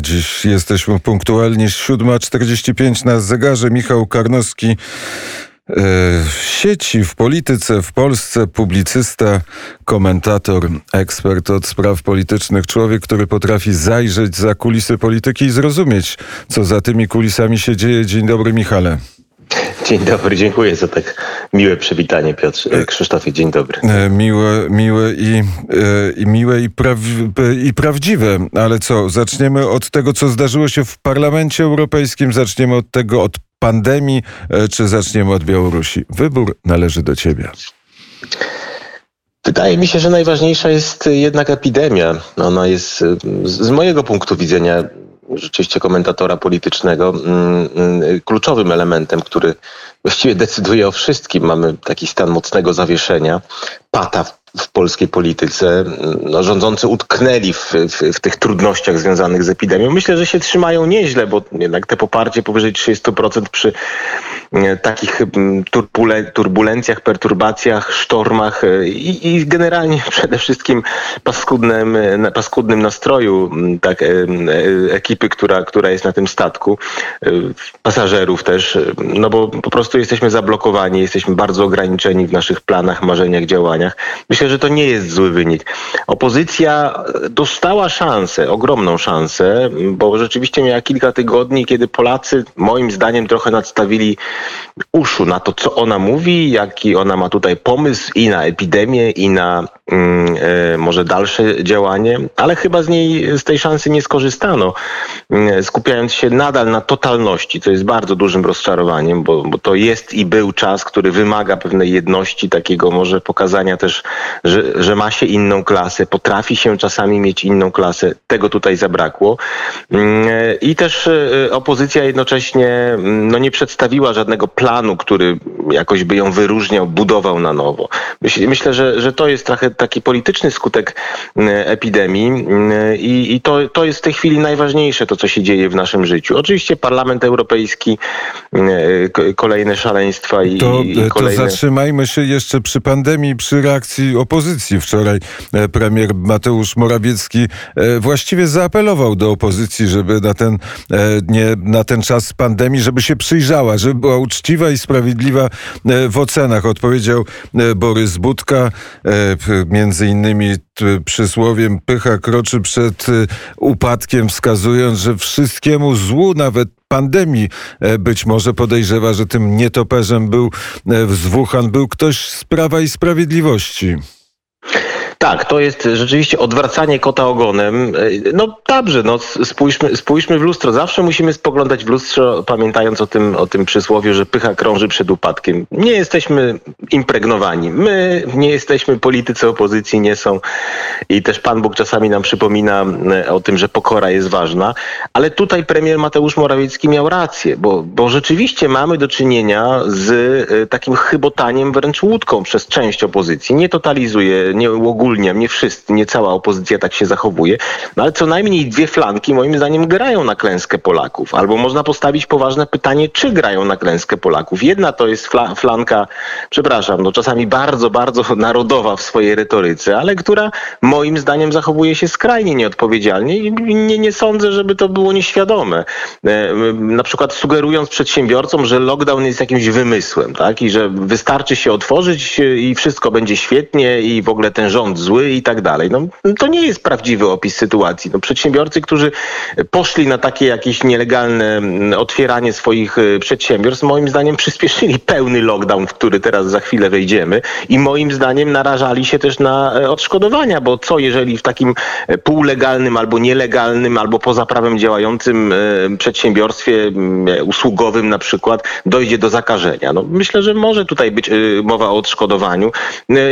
Dziś jesteśmy punktualnie 7.45 na zegarze. Michał Karnowski e, sieci, w polityce, w Polsce, publicysta, komentator, ekspert od spraw politycznych, człowiek, który potrafi zajrzeć za kulisy polityki i zrozumieć, co za tymi kulisami się dzieje. Dzień dobry, Michale. Dzień dobry, dziękuję za tak miłe przywitanie, Piotr. E, Krzysztofie, dzień dobry. E, miłe, miłe i, e, i miłe i, i prawdziwe, ale co, zaczniemy od tego, co zdarzyło się w Parlamencie Europejskim, zaczniemy od tego, od pandemii, czy zaczniemy od Białorusi? Wybór należy do ciebie. Wydaje mi się, że najważniejsza jest jednak epidemia. Ona jest z mojego punktu widzenia rzeczywiście komentatora politycznego, mm, mm, kluczowym elementem, który właściwie decyduje o wszystkim. Mamy taki stan mocnego zawieszenia, pata w polskiej polityce. No, rządzący utknęli w, w, w, tych trudnościach związanych z epidemią. Myślę, że się trzymają nieźle, bo jednak te poparcie powyżej 30% przy e, takich turbulencjach, perturbacjach, sztormach e, i, i generalnie przede wszystkim paskudnym, e, paskudnym nastroju tak, ekipy, która, która jest na tym statku, pasażerów też, no bo po prostu jesteśmy zablokowani, jesteśmy bardzo ograniczeni w naszych planach, marzeniach, działaniach. Myślę, myślę, że to nie jest zły wynik. Opozycja dostała szansę, ogromną szansę, bo rzeczywiście miała kilka tygodni, kiedy Polacy moim zdaniem trochę nadstawili uszu na to, co ona mówi, jaki ona ma tutaj pomysł i na epidemię, i na e, może dalsze działanie, ale chyba z niej, z tej szansy nie skorzystano, mm, skupiając się nadal na totalności, co jest bardzo dużym rozczarowaniem, bo, bo to jest i był czas, który wymaga pewnej jedności, takiego może pokazania też że, że ma się inną klasę, potrafi się czasami mieć inną klasę. Tego tutaj zabrakło. Mm, I też e, opozycja jednocześnie mm, no, nie przedstawiła żadnego planu, który jakoś by ją wyróżniał, budował na nowo. Myślę, że, że to jest trochę taki polityczny skutek mm, epidemii i, i to, to jest w tej chwili najważniejsze, to co się dzieje w naszym życiu. Oczywiście Parlament Europejski, e, kolejne szaleństwa i, to, i kolejne... To zatrzymajmy się jeszcze przy pandemii, przy reakcji opozycji. Wczoraj e, premier Mateusz Morawiecki e, właściwie zaapelował do opozycji, żeby na ten, e, nie, na ten czas pandemii, żeby się przyjrzała, żeby była uczciwa i sprawiedliwa w ocenach. Odpowiedział Borys Budka, między innymi przysłowiem pycha kroczy przed upadkiem, wskazując, że wszystkiemu złu, nawet pandemii być może podejrzewa, że tym nietoperzem był z Wuhan, był ktoś z Prawa i Sprawiedliwości. Tak, to jest rzeczywiście odwracanie kota ogonem. No dobrze, no spójrzmy, spójrzmy w lustro. Zawsze musimy spoglądać w lustro, pamiętając o tym, o tym przysłowiu, że pycha krąży przed upadkiem. Nie jesteśmy impregnowani. My nie jesteśmy, politycy opozycji nie są i też Pan Bóg czasami nam przypomina e, o tym, że pokora jest ważna, ale tutaj premier Mateusz Morawiecki miał rację, bo, bo rzeczywiście mamy do czynienia z e, takim chybotaniem wręcz łódką przez część opozycji. Nie totalizuje, nie ogólnie nie wszyscy, nie cała opozycja tak się zachowuje, no ale co najmniej dwie flanki moim zdaniem grają na klęskę Polaków. Albo można postawić poważne pytanie, czy grają na klęskę Polaków. Jedna to jest fla, flanka, przepraszam, no czasami bardzo, bardzo narodowa w swojej retoryce, ale która moim zdaniem zachowuje się skrajnie nieodpowiedzialnie i nie, nie sądzę, żeby to było nieświadome. E, na przykład sugerując przedsiębiorcom, że lockdown jest jakimś wymysłem, tak? I że wystarczy się otworzyć i wszystko będzie świetnie i w ogóle ten rząd zły i tak dalej. No, to nie jest prawdziwy opis sytuacji. No, przedsiębiorcy, którzy poszli na takie jakieś nielegalne otwieranie swoich y, przedsiębiorstw, moim zdaniem przyspieszyli pełny lockdown, w który teraz za chwilę wejdziemy i moim zdaniem narażali się też na e, odszkodowania, bo co jeżeli w takim e, półlegalnym albo nielegalnym, albo poza prawem działającym e, przedsiębiorstwie usługowym na przykład dojdzie do zakażenia. No, myślę, że może tutaj być mowa o odszkodowaniu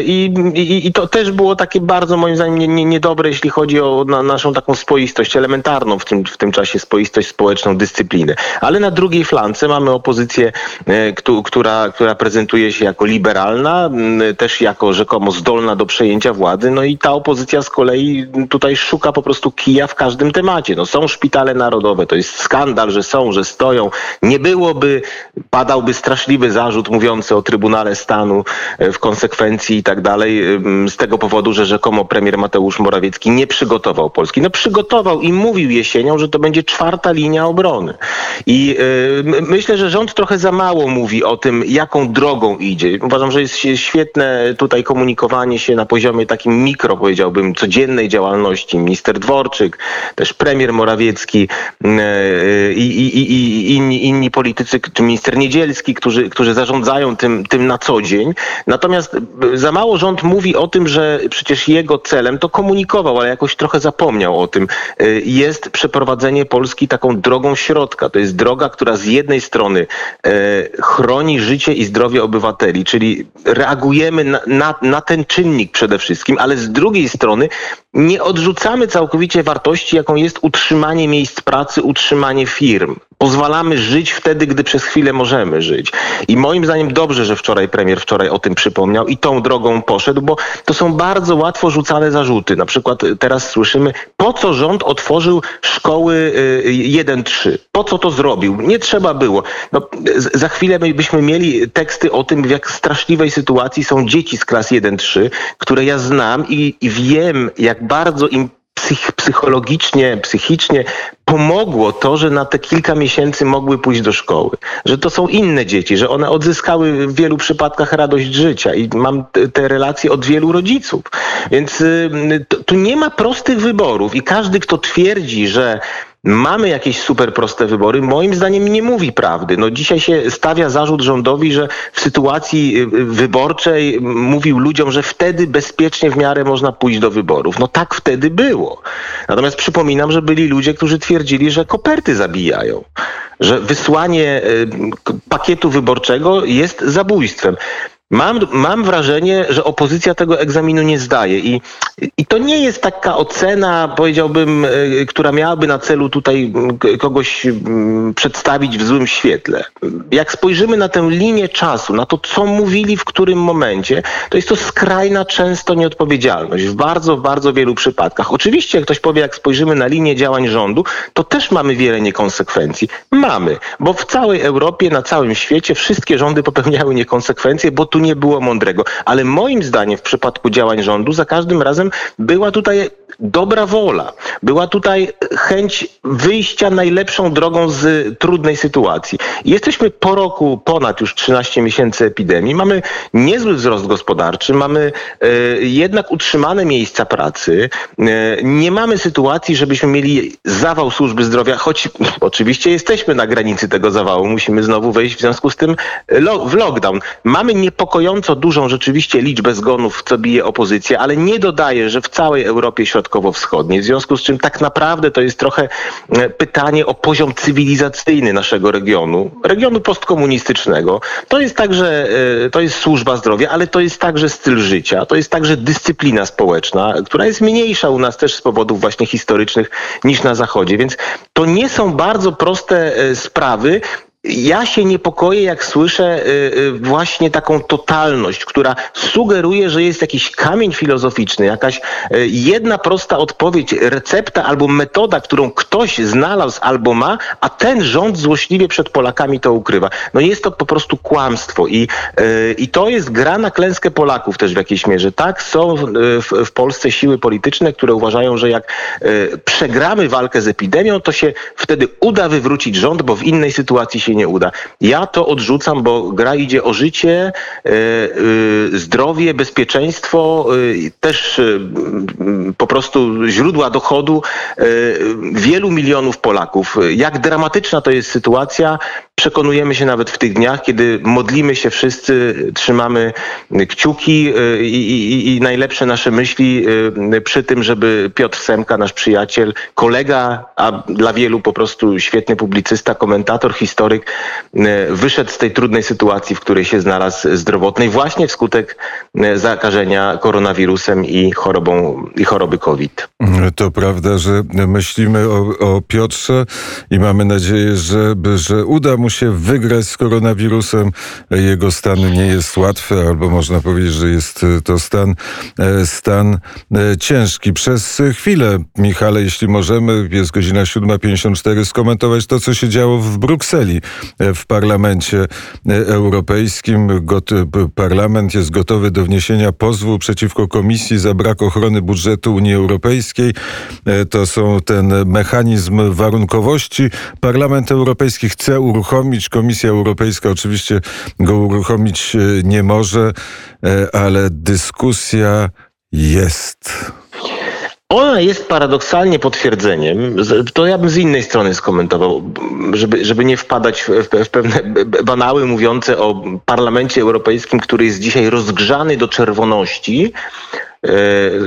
i, i, i to też było takie bardzo moim zdaniem nie, nie, niedobre, jeśli chodzi o na, naszą taką spoistość elementarną w tym, w tym czasie, spoistość społeczną, dyscyplinę. Ale na drugiej flance mamy opozycję, e, która, która prezentuje się jako liberalna, też jako rzekomo zdolna do przejęcia władzy. No i ta opozycja z kolei tutaj szuka po prostu kija w każdym temacie. No są szpitale narodowe, to jest skandal, że są, że stoją. Nie byłoby, padałby straszliwy zarzut mówiący o Trybunale Stanu e, w konsekwencji i tak dalej z tego powodu, powodu, że rzekomo premier Mateusz Morawiecki nie przygotował Polski. No przygotował i mówił jesienią, że to będzie czwarta linia obrony. I y, myślę, że rząd trochę za mało mówi o tym, jaką drogą idzie. Uważam, że jest świetne tutaj komunikowanie się na poziomie takim mikro, powiedziałbym, codziennej działalności. Minister Dworczyk, też premier Morawiecki y, y, i inni, inni politycy, czy minister Niedzielski, którzy, którzy zarządzają tym, tym na co dzień. Natomiast za mało rząd mówi o tym, że przecież jego celem to komunikował, ale jakoś trochę zapomniał o tym. Jest przeprowadzenie Polski taką drogą środka. To jest droga, która z jednej strony chroni życie i zdrowie obywateli, czyli reagujemy na, na, na ten czynnik przede wszystkim, ale z drugiej strony nie odrzucamy całkowicie wartości, jaką jest utrzymanie miejsc pracy, utrzymanie firm. Pozwalamy żyć wtedy, gdy przez chwilę możemy żyć. I moim zdaniem dobrze, że wczoraj premier wczoraj o tym przypomniał i tą drogą poszedł, bo to są bardzo łatwo rzucane zarzuty. Na przykład teraz słyszymy, po co rząd otworzył szkoły 1-3? Po co to zrobił? Nie trzeba było. No, za chwilę byśmy mieli teksty o tym, w jak straszliwej sytuacji są dzieci z klas 1-3, które ja znam i, i wiem, jak bardzo im psych, psychologicznie, psychicznie pomogło to, że na te kilka miesięcy mogły pójść do szkoły. Że to są inne dzieci, że one odzyskały w wielu przypadkach radość życia i mam te, relacje od wielu rodziców. Więc y, tu nie ma prostych wyborów i każdy, kto twierdzi, że mamy jakieś super proste wybory, moim zdaniem nie mówi prawdy. No dzisiaj się stawia zarzut rządowi, że w sytuacji y, y, wyborczej mówił ludziom, że wtedy bezpiecznie w miarę można pójść do wyborów. No tak wtedy było. Natomiast przypominam, że byli ludzie, którzy twierdzili, że koperty zabijają że wysłanie y, pakietu wyborczego jest zabójstwem. Mam, mam wrażenie, że opozycja tego egzaminu nie zdaje i, i to nie jest taka ocena, powiedziałbym, e, która miałaby na celu tutaj kogoś przedstawić w złym świetle. Jak spojrzymy na tę linię czasu, na to, co mówili w którym momencie, to jest to skrajna często nieodpowiedzialność w bardzo, bardzo wielu przypadkach. Oczywiście, jak ktoś powie, jak spojrzymy na linię działań rządu, to też mamy wiele niekonsekwencji. Mamy, bo w całej Europie, na całym świecie wszystkie rządy popełniały niekonsekwencje, bo tu nie było mądrego. Ale moim zdaniem w przypadku działań rządu za każdym razem była tutaj dobra wola. Była tutaj chęć wyjścia najlepszą drogą z trudnej sytuacji. Jesteśmy po roku, ponad już 13 miesięcy epidemii, mamy niezły wzrost gospodarczy, mamy e, jednak utrzymane miejsca pracy, e, nie mamy sytuacji, żebyśmy mieli zawał służby zdrowia, choć oczywiście jesteśmy na granicy tego zawału, musimy znowu wejść w związku z tym lo w lockdown. Mamy niepokojąco dużą rzeczywiście liczbę zgonów, co bije opozycję, ale nie dodaję, że w całej Europie Środkowo-Wschodniej, w związku z czym tak naprawdę to jest trochę e, pytanie o poziom cywilizacyjny naszego regionu, regionu postkomunistycznego. To jest także, e, to jest służba zdrowia, ale to jest także styl życia, to jest także dyscyplina społeczna, która jest mniejsza u nas też z powodów właśnie historycznych niż na Zachodzie, więc to nie są bardzo proste e, sprawy, ja się niepokoję, jak słyszę y, y, właśnie taką totalność, która sugeruje, że jest jakiś kamień filozoficzny, jakaś y, jedna prosta odpowiedź, recepta albo metoda, którą ktoś znalazł albo ma, a ten rząd złośliwie przed Polakami to ukrywa. No jest to po prostu kłamstwo i, i to jest gra na klęskę Polaków też w jakiejś mierze. Tak, są w, w Polsce siły polityczne, które uważają, że jak przegramy walkę z epidemią, to się wtedy uda wywrócić rząd, bo w innej sytuacji się się nie uda. Ja to odrzucam, bo gra idzie o życie, e, e, zdrowie, bezpieczeństwo, e, też po prostu źródła dochodu wielu milionów Polaków. Jak dramatyczna to jest sytuacja, przekonujemy się nawet w tych dniach, kiedy modlimy się wszyscy, trzymamy kciuki i, i, i, najlepsze nasze myśli przy tym, żeby Piotr Semka, nasz przyjaciel, kolega, a dla wielu po prostu świetny publicysta, komentator, historyk, E, wyszedł z tej trudnej sytuacji, w której się znalazł zdrowotnej właśnie wskutek zakażenia koronawirusem i chorobą i choroby COVID. To prawda, że myślimy o, o Piotrze i mamy nadzieję, że, że uda mu się wygrać z koronawirusem. Jego stan nie jest łatwy, albo można powiedzieć, że jest to stan, stan ciężki. Przez chwilę, Michale, jeśli możemy, jest godzina 7.54, skomentować to, co się działo w Brukseli, w parlamencie europejskim. Parlament jest gotowy do wniesienia pozwu przeciwko Komisji za brak ochrony budżetu Unii Europejskiej. E, to są ten mechanizm warunkowości. Parlament Europejski chce uruchomić, Komisja Europejska oczywiście go uruchomić e, nie może, e, ale dyskusja jest. Ona jest paradoksalnie potwierdzeniem, to ja bym z innej strony skomentował, żeby, żeby nie wpadać w, w, pewne banały mówiące o parlamencie europejskim, który jest dzisiaj rozgrzany do czerwoności,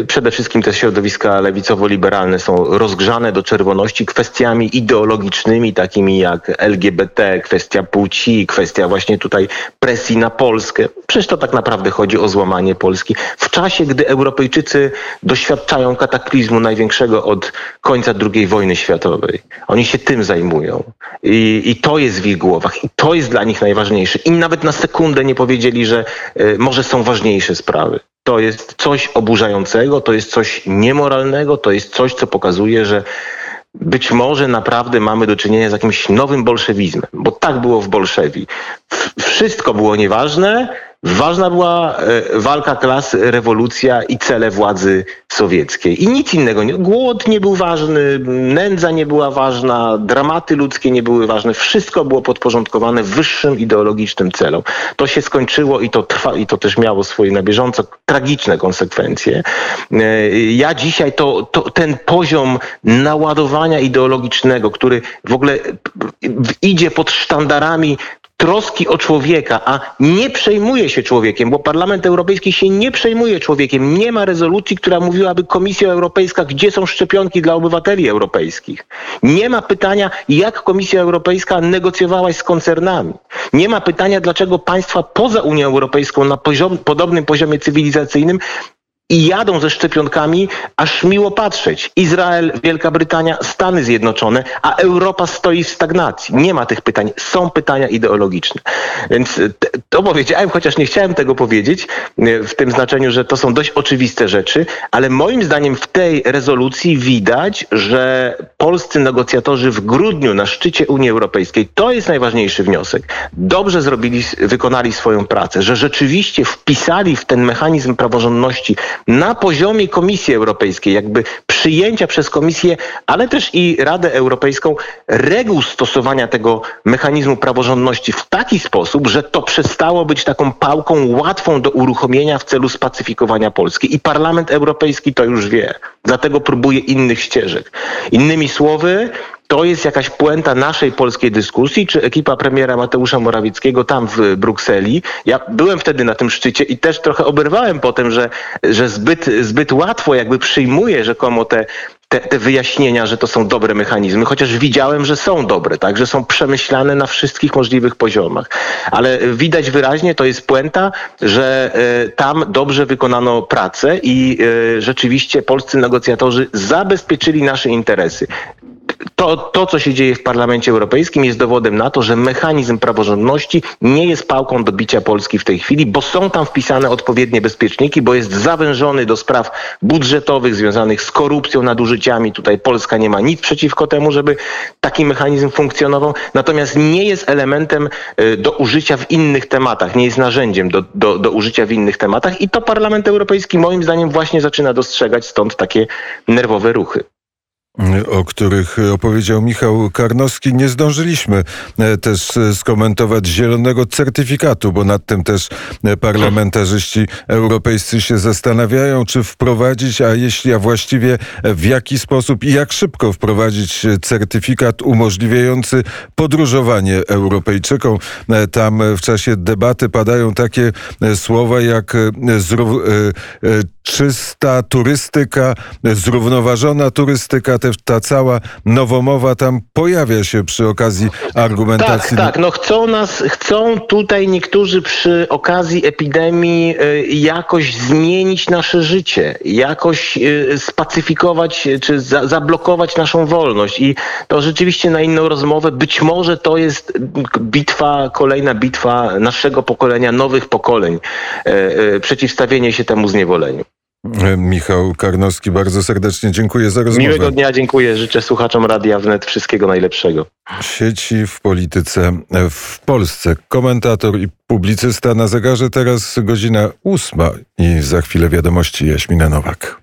przede wszystkim te środowiska lewicowo-liberalne są rozgrzane do czerwoności kwestiami ideologicznymi, takimi jak LGBT, kwestia płci, kwestia właśnie tutaj presji na Polskę. Przecież to tak naprawdę chodzi o złamanie Polski. W czasie, gdy Europejczycy doświadczają kataklizmu największego od końca II wojny światowej. Oni się tym zajmują. I, I to jest w ich głowach. I to jest dla nich najważniejsze. I nawet na sekundę nie powiedzieli, że y, może są ważniejsze sprawy. To jest coś oburzającego, to jest coś niemoralnego, to jest coś, co pokazuje, że być może naprawdę mamy do czynienia z jakimś nowym bolszewizmem, bo tak było w Bolszewi. Wszystko było nieważne, Ważna była e, walka klas, rewolucja i cele władzy sowieckiej. I nic innego. Głód nie był ważny, nędza nie była ważna, dramaty ludzkie nie były ważne. Wszystko było podporządkowane wyższym ideologicznym celom. To się skończyło i to trwa, i to też miało swoje na bieżąco tragiczne konsekwencje. E, ja dzisiaj to, to ten poziom naładowania ideologicznego, który w ogóle idzie pod sztandarami troski o człowieka, a nie przejmuje się człowiekiem, bo Parlament Europejski się nie przejmuje człowiekiem. Nie ma rezolucji, która mówiłaby Komisja Europejska, gdzie są szczepionki dla obywateli europejskich. Nie ma pytania, jak Komisja Europejska negocjowała z koncernami. Nie ma pytania, dlaczego państwa poza Unią Europejską na poziom, podobnym poziomie cywilizacyjnym i jadą ze szczepionkami, aż miło patrzeć. Izrael, Wielka Brytania, Stany Zjednoczone, a Europa stoi w stagnacji. Nie ma tych pytań. Są pytania ideologiczne. Więc to powiedziałem, chociaż nie chciałem tego powiedzieć, e, w tym znaczeniu, że to są dość oczywiste rzeczy, ale moim zdaniem w tej rezolucji widać, że polscy negocjatorzy w grudniu na szczycie Unii Europejskiej, to jest najważniejszy wniosek, dobrze zrobili, wykonali swoją pracę, że rzeczywiście wpisali w ten mechanizm praworządności na poziomie Komisji Europejskiej, jakby przyjęcia przez Komisję, ale też i Radę Europejską reguł stosowania tego mechanizmu praworządności w taki sposób, że to przestało być taką pałką łatwą do uruchomienia w celu spacyfikowania Polski. I Parlament Europejski to już wie. Dlatego próbuje innych ścieżek. Innymi słowy, to jest jakaś puenta naszej polskiej dyskusji, czy ekipa premiera Mateusza Morawieckiego tam w Brukseli. Ja byłem wtedy na tym szczycie i też trochę oberwałem potem, że, że zbyt, zbyt łatwo jakby przyjmuje rzekomo te, te, te, wyjaśnienia, że to są dobre mechanizmy, chociaż widziałem, że są dobre, tak, że są przemyślane na wszystkich możliwych poziomach. Ale widać wyraźnie, to jest puenta, że y, tam dobrze wykonano pracę i y, rzeczywiście polscy negocjatorzy zabezpieczyli nasze interesy to, to, co się dzieje w Parlamencie Europejskim, jest dowodem na to, że mechanizm praworządności nie jest pałką do bicia Polski w tej chwili, bo są tam wpisane odpowiednie bezpieczniki, bo jest zawężony do spraw budżetowych związanych z korupcją, nadużyciami. Tutaj Polska nie ma nic przeciwko temu, żeby taki mechanizm funkcjonował, natomiast nie jest elementem y, do użycia w innych tematach, nie jest narzędziem do, do, do użycia w innych tematach i to Parlament Europejski moim zdaniem właśnie zaczyna dostrzegać, stąd takie nerwowe ruchy o których opowiedział Michał Karnowski. Nie zdążyliśmy e, też e, skomentować zielonego certyfikatu, bo nad tym też e, parlamentarzyści europejscy się zastanawiają, czy wprowadzić, a jeśli, a właściwie w jaki sposób i jak szybko wprowadzić certyfikat umożliwiający podróżowanie Europejczykom. Tam w czasie debaty padają takie słowa jak czysta turystyka, zrównoważona turystyka, te, ta cała nowomowa tam pojawia się przy okazji argumentacji. Tak, tak. No chcą nas, chcą tutaj niektórzy przy okazji epidemii y, jakoś zmienić nasze życie, jakoś y, spacyfikować czy za, zablokować naszą wolność. I to rzeczywiście na inną rozmowę, być może to jest bitwa, kolejna bitwa naszego pokolenia, nowych pokoleń, y, przeciwstawienie się temu zniewoleniu. E, Michał Karnowski, bardzo serdecznie dziękuję za rozmowę. Miłego dnia, dziękuję. Życzę słuchaczom Radia Wnet wszystkiego najlepszego. Sieci w polityce w Polsce. Komentator i publicysta na zegarze teraz godzina ósma i za chwilę wiadomości Jaśmina Nowak.